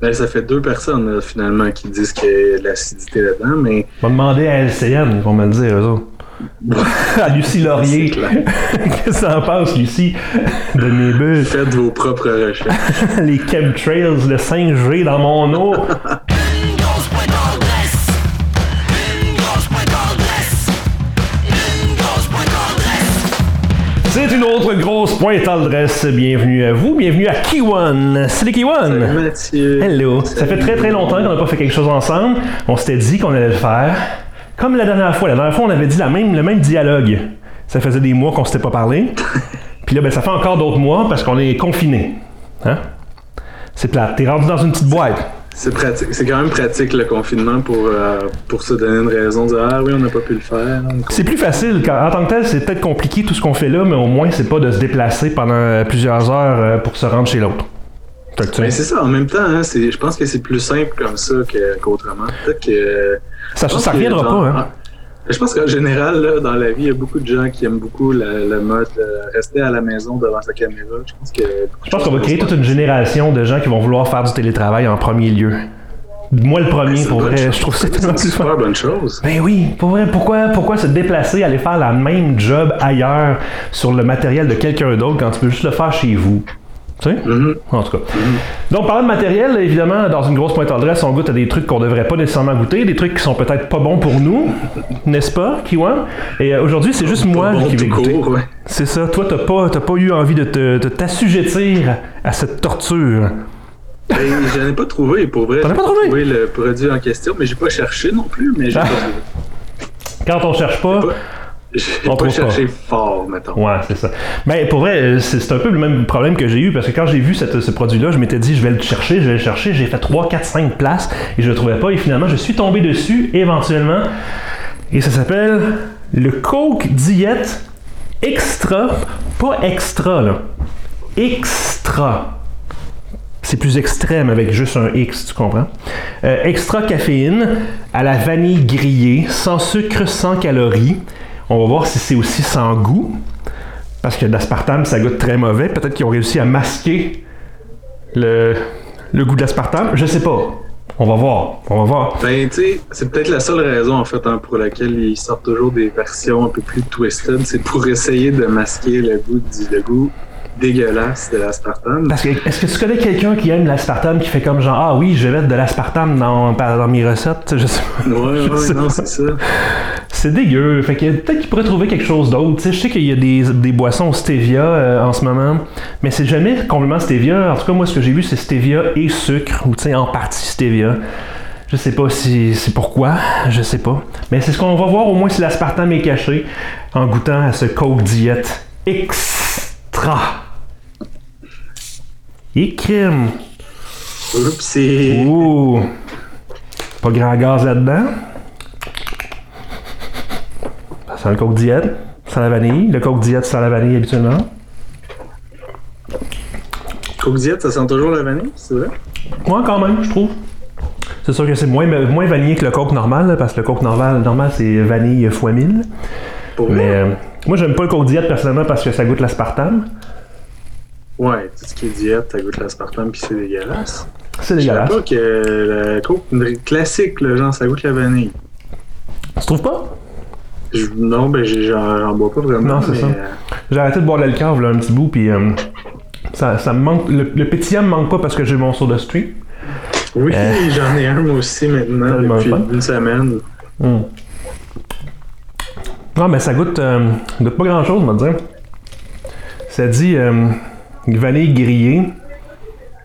Ben, ça fait deux personnes, là, finalement, qui disent qu'il y a de l'acidité là-dedans, mais. On va demander à LCN, ils vont me le dire, eux autres. à Lucie Laurier. Qu'est-ce que ça en pense, Lucie, de mes bulles? Faites vos propres recherches. Les chemtrails, le 5G dans mon eau. Une autre grosse pointe à l'adresse. Bienvenue à vous, bienvenue à Kiwan. Salut Kiwan! Mathieu. Hello! Ça fait très très longtemps qu'on n'a pas fait quelque chose ensemble. On s'était dit qu'on allait le faire. Comme la dernière fois. La dernière fois, on avait dit la même, le même dialogue. Ça faisait des mois qu'on s'était pas parlé. Puis là, ben, ça fait encore d'autres mois parce qu'on est confinés. Hein? C'est plate. T'es rendu dans une petite boîte. C'est pratique. C'est quand même pratique le confinement pour, euh, pour se donner une raison de dire Ah oui, on n'a pas pu le faire. C'est plus facile. Quand- en tant que tel, c'est peut-être compliqué tout ce qu'on fait là, mais au moins, c'est pas de se déplacer pendant plusieurs heures euh, pour se rendre chez l'autre. Mais c'est ça, en même temps, hein, c'est- je pense que c'est plus simple comme ça qu'autrement. Peut-être que. ça, ça reviendra pas, hein? Je pense qu'en général, là, dans la vie, il y a beaucoup de gens qui aiment beaucoup le mode euh, rester à la maison devant sa caméra. Je pense que. Je pense qu'on va créer toute une génération de gens qui vont vouloir faire du télétravail en premier lieu. Moi, le premier, C'est pour vrai, chose. je trouve ça C'est tellement une plus super bonne chose. Ben oui, pour vrai, pourquoi, pourquoi se déplacer, aller faire la même job ailleurs sur le matériel de quelqu'un d'autre quand tu peux juste le faire chez vous? Tu sais? Mhm. En tout cas. Donc, parlant de matériel, évidemment, dans une grosse pointe adresse, on goûte à des trucs qu'on devrait pas nécessairement goûter, des trucs qui sont peut-être pas bons pour nous, n'est-ce pas, Kiwan? Et euh, aujourd'hui, c'est juste moi Bon qui vais goûter. ouais. C'est ça, toi, t'as pas, pas eu envie de te- de t'assujettir à cette torture. Ben, j'en ai pas trouvé, pour vrai. T'en as J'ai pas trouvé? le produit en question, mais j'ai pas cherché non plus, mais j'ai Ah. pas trouvé. Quand on cherche pas, Pas- J'ai pas cherché fort, mettons. Ouais, c'est ça. Mais pour vrai, c'est c'est un peu le même problème que j'ai eu parce que quand j'ai vu cette- ce produit-là, je m'étais dit je vais le chercher, je vais le chercher. J'ai fait 3, 4, 5 places et je le trouvais pas. Et finalement, je suis tombé dessus éventuellement. Et ça s'appelle le Coke Diet Extra. Pas extra, là. Extra. C'est plus extrême avec juste un X, tu comprends? Euh, extra caféine à la vanille grillée, sans sucre, sans calories. On va voir si c'est aussi sans goût. Parce que l'aspartame, ça goûte très mauvais. Peut-être qu'ils ont réussi à masquer le, goût de l'aspartame. Je sais pas. On va voir. On va voir. Ben, c'est peut-être la seule raison, en fait, hein, pour laquelle ils sortent toujours des versions un peu plus twisted. C'est pour essayer de masquer le goût, du, goût dégueulasse de l'aspartame. Parce que est-ce que tu connais quelqu'un qui aime l'aspartame qui fait comme genre ah oui je vais mettre de l'aspartame dans, dans mes recettes je non c'est ça. C'est dégueu fait que peut-être qu'il pourrait trouver quelque chose d'autre. je sais qu'il y a des, des boissons stevia euh, en ce moment mais c'est jamais complètement stevia. En tout cas moi ce que j'ai vu c'est stevia et sucre ou tu sais en partie stevia. Je sais pas si c'est pourquoi, je sais pas. Mais c'est ce qu'on va voir au moins si l'aspartame est caché en goûtant à ce Coke Diet extra. Yikrim! Oupsie! Ouh! Pas grand gaz là-dedans. Ça sent le coke diète, sans la vanille. Le coke diète sans la vanille habituellement. Coke diète, ça sent toujours la vanille, c'est vrai? Moi, quand même, je trouve. C'est sûr que c'est moins, moins vanillé que le coke normal, parce que le coke normal, normal c'est vanille x 1000. Mais euh, moi, j'aime pas le coke diète personnellement parce que ça goûte l'aspartame. Ouais, tout ce qui est diète, ça goûte l'aspartame puis c'est dégueulasse. C'est Je dégueulasse. pas que le Coke classique, le genre, ça goûte la vanille. Tu trouves pas? Je- non, ben, j'en bois pas vraiment. Non, c'est mais, ça. euh, J'ai arrêté de boire de l'alcave là, un petit bout, puis euh, ça, ça me manque. Le, le pétillant me manque pas parce que j'ai mon soda street. Oui, Euh. j'en ai un moi aussi maintenant depuis une semaine. Hmm. Non, mais ça goûte, euh, goûte pas grand chose, on va dire. Ça dit vanille grillée.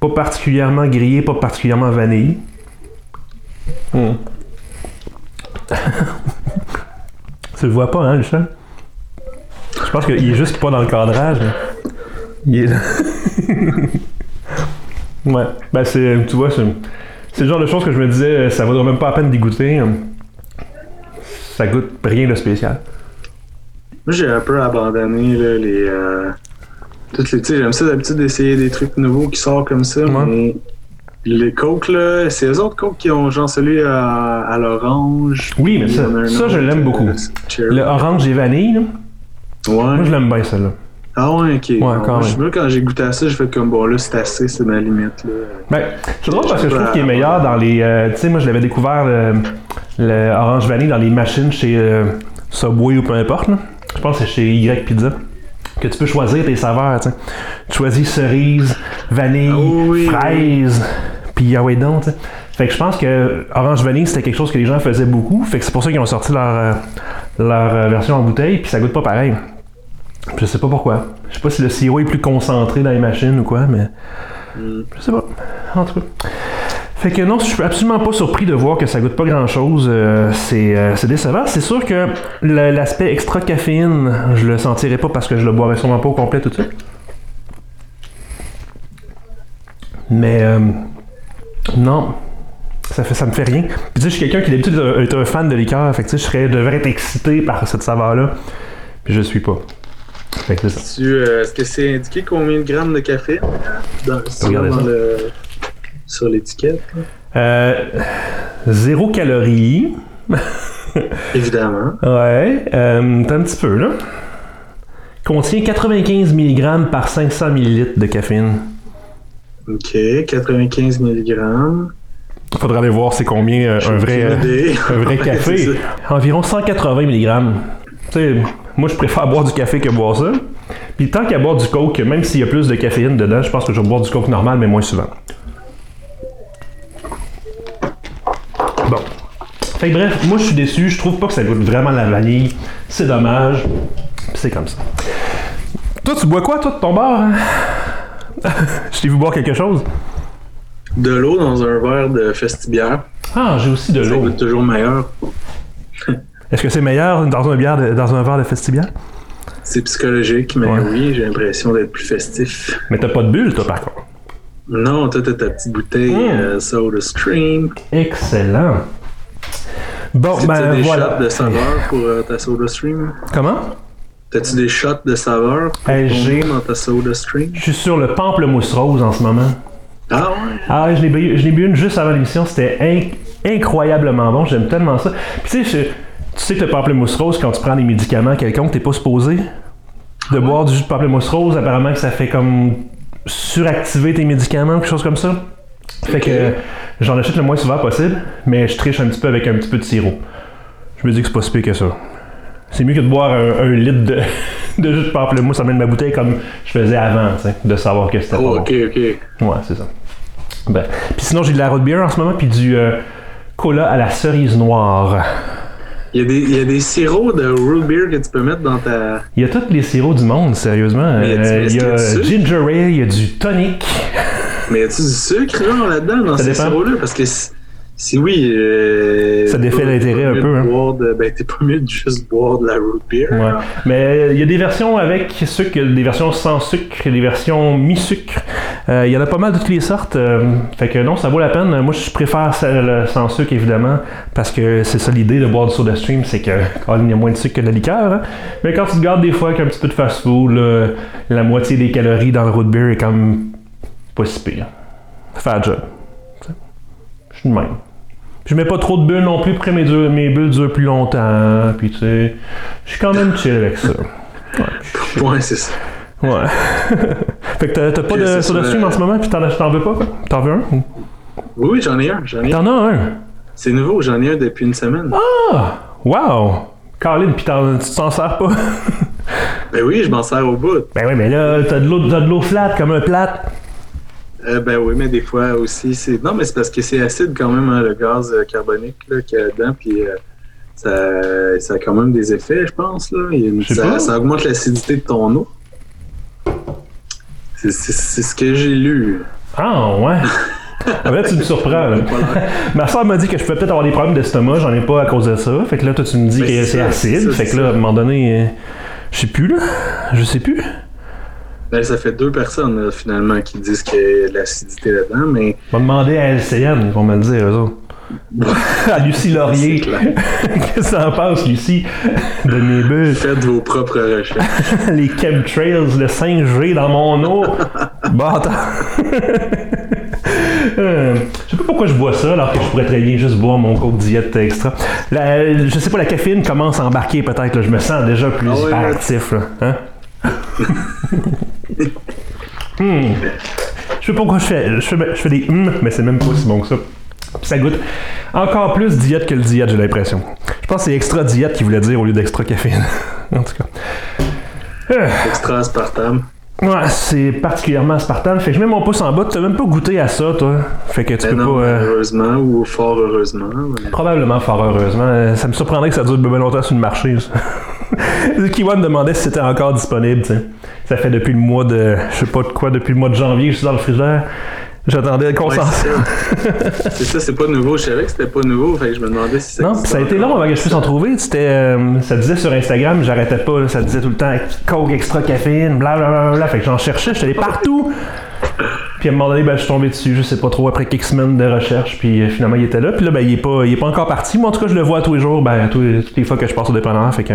Pas particulièrement grillée, pas particulièrement vanille. Hmm. tu le vois pas, hein, le chat? Je pense qu'il est juste pas dans le cadrage. mais Il est là. ouais, ben c'est, tu vois, c'est, c'est le genre de choses que je me disais, euh, ça vaudrait même pas la peine d'y goûter. hein. Ça goûte rien de spécial. Moi, j'ai un peu abandonné là, les. Euh, toutes les. J'aime ça d'habitude d'essayer des trucs nouveaux qui sortent comme ça, Ouais. mais. Les Coke, là, c'est les autres Coke qui ont genre celui à, à l'orange. Oui, mais ça- ça, je l'aime euh, beaucoup. Le orange et vanille, là, Ouais. moi je l'aime bien celle-là. Ah ouais, ok. Ouais, quand je- moi, quand j'ai goûté à ça, je fais comme bon là, c'est assez, c'est ma limite. Là. Ben, c'est drôle parce que je trouve qu'il est meilleur dans les. euh, tu sais, moi, je l'avais découvert le, le Orange Vanille dans les machines chez euh, Subway ou peu importe. là. Je pense que c'est chez Y Pizza. Que tu peux choisir tes saveurs. tu choisis cerise, vanille, Ah oui, fraise, puis ah ouais donc. Fait que je pense que Orange Vanille c'était quelque chose que les gens faisaient beaucoup. Fait que c'est pour ça qu'ils ont sorti leur, euh, leur euh, version en bouteille, puis ça goûte pas pareil. Je sais pas pourquoi. Je sais pas si le sirop est plus concentré dans les machines ou quoi, mais. Mm. Je sais pas. En tout cas. Fait que non, je suis absolument pas surpris de voir que ça goûte pas grand chose. c'est euh, c'est décevant. C'est sûr que le- l'aspect extra caféine, je le sentirais pas parce que je le boirais sûrement pas au complet tout de suite. Mais euh, non, ça, fait, ça me fait rien. Puis tu sais, je suis quelqu'un qui d'habitude est un fan de liqueur. Fait que tu sais, je serais, devrais être excité par cette saveur-là. Puis je suis pas. Fait que c'est ça. Tu, euh, Est-ce que c'est indiqué combien de grammes de café? Dans, le, sur l'étiquette? Euh, zéro calorie. Évidemment. Ouais, euh, t'as un petit peu, là. Contient 95 mg par 500 ml de caféine. OK, 95 mg. Faudra aller voir c'est combien euh, un, vrai, euh, un vrai café. Environ 180 mg. Tu sais, moi je préfère boire du café que boire ça. Puis tant qu'à boire du coke, même s'il y a plus de caféine dedans, je pense que je vais boire du coke normal, mais moins souvent. Bon. Fait que bref, moi je suis déçu, je trouve pas que ça goûte vraiment la vanille. C'est dommage. C'est comme ça. Toi, tu bois quoi, toi, de ton bar? hein? je t'ai vu boire quelque chose. De l'eau dans un verre de festibière. Ah, j'ai aussi de Ça l'eau. goûte toujours meilleur. Est-ce que c'est meilleur dans un, bière de- dans un verre de festibière? C'est psychologique, mais Ouais. oui, j'ai l'impression d'être plus festif. Mais t'as pas de bulle, toi, par contre. Non, toi, t'as ta petite bouteille Mm. euh, Soda Stream. Excellent. Bon, ben des voilà. shots de saveur pour euh, ta Soda Stream? Comment? T'as-tu des shots de saveur pour Hey, j'ai- dans ta Soda Stream? Je suis sur le pamplemousse rose en ce moment. Ah ouais? Ah, je l'ai bu, je bu une juste avant l'émission. C'était inc- incroyablement bon. J'aime tellement ça. Puis tu sais, je- tu sais que le pamplemousse rose, quand tu prends des médicaments quelconques, t'es pas supposé de boire du jus de pamplemousse rose. Apparemment que ça fait comme suractiver tes médicaments, quelque chose comme ça. Fait que j'en achète le moins souvent possible, mais je triche un petit peu avec un petit peu de sirop. Je me dis que c'est pas si pire que ça. C'est mieux que de boire un, un litre de, de jus de pamplemousse en même ma bouteille comme je faisais avant, tu sais, de savoir que c'était pas Oh, bon. ok, ok. Ouais, c'est ça. Ben, puis sinon, j'ai de la root beer en ce moment, puis du euh, cola à la cerise noire. Il y, a des, il y a des sirops de root beer que tu peux mettre dans ta. Il y a tous les sirops du monde, sérieusement. Euh, il y a du ginger ale, il y a du tonic. Mais y a-tu du sucre genre, là-dedans dans Ça ces sirops-là? Parce que si, oui. euh, Ça défait l'intérêt un peu, hein. de- ben, t'es pas mieux de juste boire de la root beer. Ouais. hein. Mais euh, il y a des versions avec sucre, des versions sans sucre, des versions mi-sucre. Euh, Il y en a pas mal de toutes les sortes. euh, fait que non, ça vaut la peine. Moi, je préfère celle sans sucre, évidemment, parce que c'est ça l'idée de boire du soda stream, c'est que quand il y a moins de sucre que de la liqueur. hein. Mais quand tu te gardes des fois avec un petit peu de fast-food, là, la moitié des calories dans le root beer est quand même pas si pire. Fait la job. Je suis de même. Je mets pas trop de bulles non plus que mes, mes bulles durent plus longtemps. Puis tu sais, je suis quand même chill avec ça. Ouais, c'est ça. Ouais. fait que t'as- t'as pas Puis de soda stream en ce moment, puis t'en, t'en veux pas, quoi? T'en veux un? ou- Oui, oui, j'en ai un. J'en ai un. T'en as un? C'est nouveau, j'en ai un depuis une semaine. Ah! Wow! Pis t'en- tu t'en sers pas? Ben oui, je m'en sers au bout. ben oui, mais là, t'as de l'eau, t'as de l'eau flat comme un plat. Euh, ben oui, mais des fois aussi, c'est. Non, mais c'est parce que c'est acide quand même, hein, le gaz euh, carbonique là, qu'il y a dedans, puis euh, ça, ça a quand même des effets, je pense. Là. Une- ça, augmente l'acidité de ton eau. C'est, ce que j'ai lu. Ah, ouais. En vrai, tu me surprends, là. Ma soeur m'a dit que je pouvais peut-être avoir des problèmes d'estomac, j'en ai pas à cause de ça. Fait que là, toi, tu me dis que c'est acide. ça, fait que là, à un moment donné, je sais plus, là. Je sais plus. Ben, ça fait deux personnes là, finalement qui disent qu'il y a de l'acidité là-dedans, mais On va demander à LCN, ils vont me le dire, eux autres. à Lucie Laurier. Qu'est-ce que t'en penses, Lucie, de mes bulles? faites vos propres recherches. les chemtrails, le 5G dans mon eau. Bâtard. Euh, je sais pas pourquoi je bois ça alors que je pourrais très bien juste boire mon coke diète extra. La- je sais pas, la caféine commence à embarquer peut-être. Je me sens déjà plus Ah ouais. Là. Hein? Hmm. Je sais pas pourquoi je fais, je fais, je fais des hum, mais c'est même pas si bon que ça. Puis ça goûte encore plus diète que le diète, j'ai l'impression. Je pense que c'est extra diète qu'il voulait dire au lieu d'extra caféine. en tout cas. Euh, Extra aspartame. ouais, c'est particulièrement aspartame. Fait que je mets mon pouce en bas. Tu même pas goûté à ça, toi. Fait que tu Ben peux non, pas. euh, heureusement ou fort heureusement. mais- Probablement, fort heureusement. Euh, Ça me surprendrait que ça dure bien longtemps sur le marché. ça. Kiwan demandait si c'était encore disponible. tu sais. Ça fait depuis le mois de. Je sais pas de quoi, depuis le mois de janvier, je suis dans le frigidaire. J'attendais qu'on Ouais, s'en. c'est ça. c'est pas nouveau. Je savais que c'était pas nouveau, fait que je me demandais si ça Non, ça a été long avant que je puisse en trouver. C'était, euh, ça disait sur Instagram, j'arrêtais pas. Ça disait tout le temps Coke extra caféine, blablabla. Fait que j'en cherchais, j'étais allé partout. Puis à un moment donné, ben, je suis tombé dessus, je sais pas trop, après quelques semaines de recherche. Puis euh, finalement, il était là. Puis là, ben, il est pas, il est pas encore parti. Moi, en tout cas, je le vois tous les jours, ben, tous les- toutes les fois que je passe au dépanneur. Fait que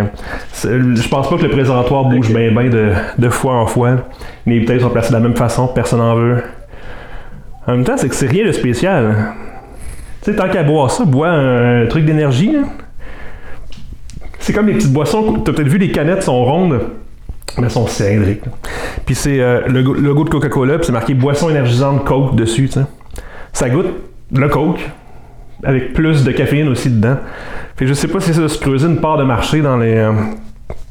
je pense pas que le présentoir bouge bien, bien de, de fois en fois. Les bouteilles sont placées de la même façon, personne n'en veut. En même temps, c'est que c'est rien de spécial. Tu sais, tant qu'à boire ça, bois un, truc d'énergie. C'est comme les petites boissons. T'as peut-être vu, les canettes sont rondes, mais elles sont cylindriques. Puis c'est euh, le go- logo de Coca-Cola, puis c'est marqué boisson énergisante Coke dessus. tu sais. Ça goûte le Coke, avec plus de caféine aussi dedans. Fait que je sais pas si ça se creuser une part de marché dans les. euh,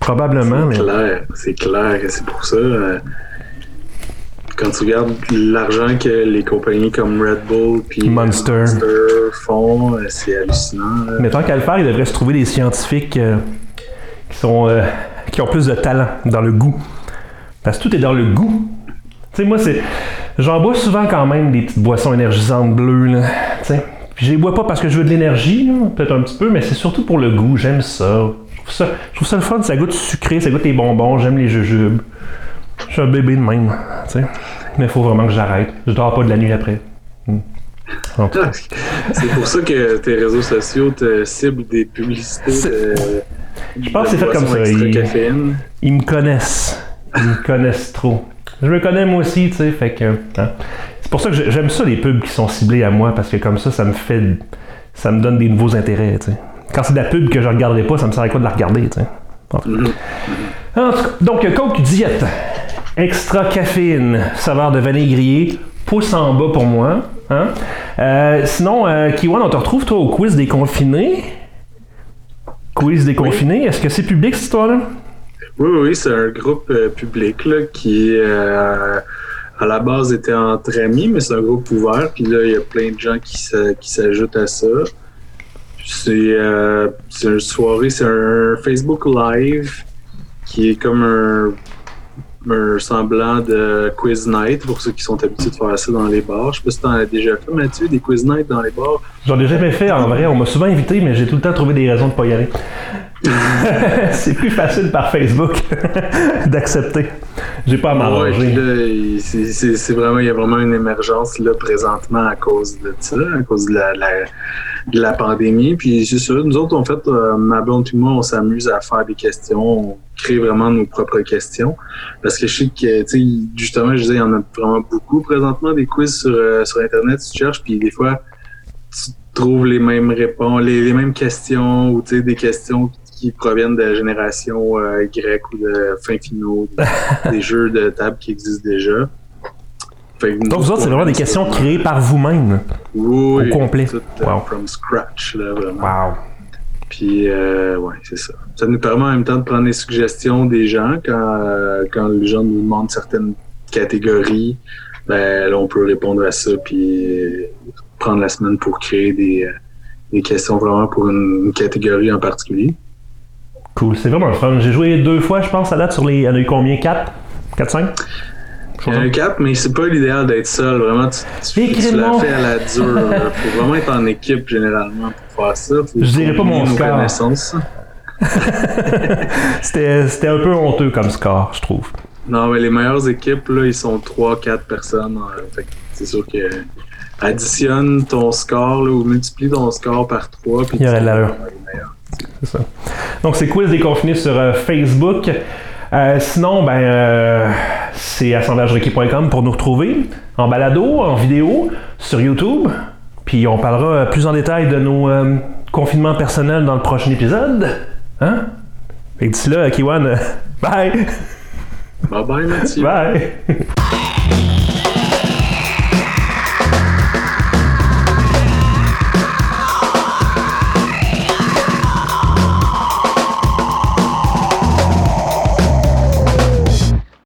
probablement, mais. C'est clair, c'est clair que c'est pour ça. euh, quand tu regardes l'argent que les compagnies comme Red Bull puis Monster. font, c'est hallucinant. là. Mais tant qu'à le faire, il devrait se trouver des scientifiques qui sont qui ont plus de talent dans le goût. Parce que tout est dans le goût. Tu sais, moi, c'est. J'en bois souvent quand même des petites boissons énergisantes bleues, là. Tu. Puis je les bois pas parce que je veux de l'énergie, peut-être un petit peu, mais c'est surtout pour le goût. J'aime ça. Je trouve ça, je trouve ça le fun, ça goûte sucré, ça goûte les bonbons, j'aime les jujubes. Je suis un bébé de même, tu sais. Mais faut vraiment que j'arrête. Je dors pas de la nuit après. C'est pour ça que tes réseaux sociaux te ciblent des publicités de. Je pense que c'est fait comme ça. Extra Il- caféine. Ils me connaissent. Ils me connaissent trop. Je me connais moi aussi, tu sais, fait que. hein. C'est pour ça que j'ai- j'aime ça les pubs qui sont ciblés à moi, parce que comme ça, ça me fait. Ça me donne des nouveaux intérêts, tu sais. Quand c'est de la pub que je regarderai pas, ça me sert à quoi de la regarder, tu sais. Mhm. En tout cas, donc, Coke Diète. Extra caféine, saveur de vanille grillée, pouce en bas pour moi. Hein? Euh, sinon, euh, Kiwan, on te retrouve, toi, au quiz des confinés. Quiz des confinés, est-ce que c'est public cette histoire-là? Oui, oui, c'est un groupe euh, public là, qui, à la base, était entre amis, mais c'est un groupe ouvert. Puis là, il y a plein de gens qui qui s'ajoutent à ça. C'est une soirée, c'est un Facebook Live qui est comme un, un semblant de quiz night pour ceux qui sont habitués de faire ça dans les bars. Je sais pas si t'en as déjà fait, Mathieu, des quiz night dans les bars. J'en ai jamais fait en vrai. On m'a souvent invité, mais j'ai tout le temps trouvé des raisons de pas y aller. c'est plus facile par Facebook d'accepter. J'ai pas à Ouais, m'arranger. c'est- c'est c'est vraiment, il y a vraiment une émergence là présentement à cause de ça, à cause de la, la- de la pandémie. Puis c'est sûr, nous autres, en fait, euh, ma blonde et moi, on s'amuse à faire des questions, on crée vraiment nos propres questions. Parce que je sais que, tu sais, justement, je disais, il y en a vraiment beaucoup présentement des quiz sur, euh, sur Internet, tu cherches, puis des fois, tu trouves les mêmes réponses, les, les mêmes questions, ou tu sais, des questions qui proviennent de la génération euh, Y ou de fin finaux, des, des jeux de table qui existent déjà. Fait Donc, vous autres, c'est vraiment des questions créées par vous-même. oui, au complet. Tout, euh, Wow. from scratch, là, vraiment. Wow. Puis, euh, ouais, c'est ça. Ça nous permet en même temps de prendre les suggestions des gens quand, euh, quand les gens nous demandent certaines catégories. Ben, là, on peut répondre à ça, puis prendre la semaine pour créer des, euh, des questions vraiment pour une, une catégorie en particulier. Cool. C'est vraiment le fun. J'ai joué deux fois, je pense, à date sur les. Il y en a eu combien? 4 4, 5 Il y a un cap, mais c'est pas l'idéal d'être seul. Vraiment, tu, tu, tu l'as fait à la dure. Faut vraiment être en équipe, généralement, pour faire ça. Faut Je dirais pas mon score. C'était un peu honteux comme score, je trouve. Non, mais les meilleures équipes, là, ils sont 3-4 personnes. euh, c'est sûr que additionne ton score là, ou multiplie ton score par 3. Puis Il y aurait de l'allure. C'est ça. Donc, c'est Quiz déconfiné sur euh, Facebook. Euh, sinon, ben, euh, c'est assemblagerequis.com pour nous retrouver en balado, en vidéo, sur YouTube. Puis on parlera plus en détail de nos confinements personnels dans le prochain épisode. Hein? Fait que d'ici là, Kiwan, bye! Bye bye, Mathieu. Bye!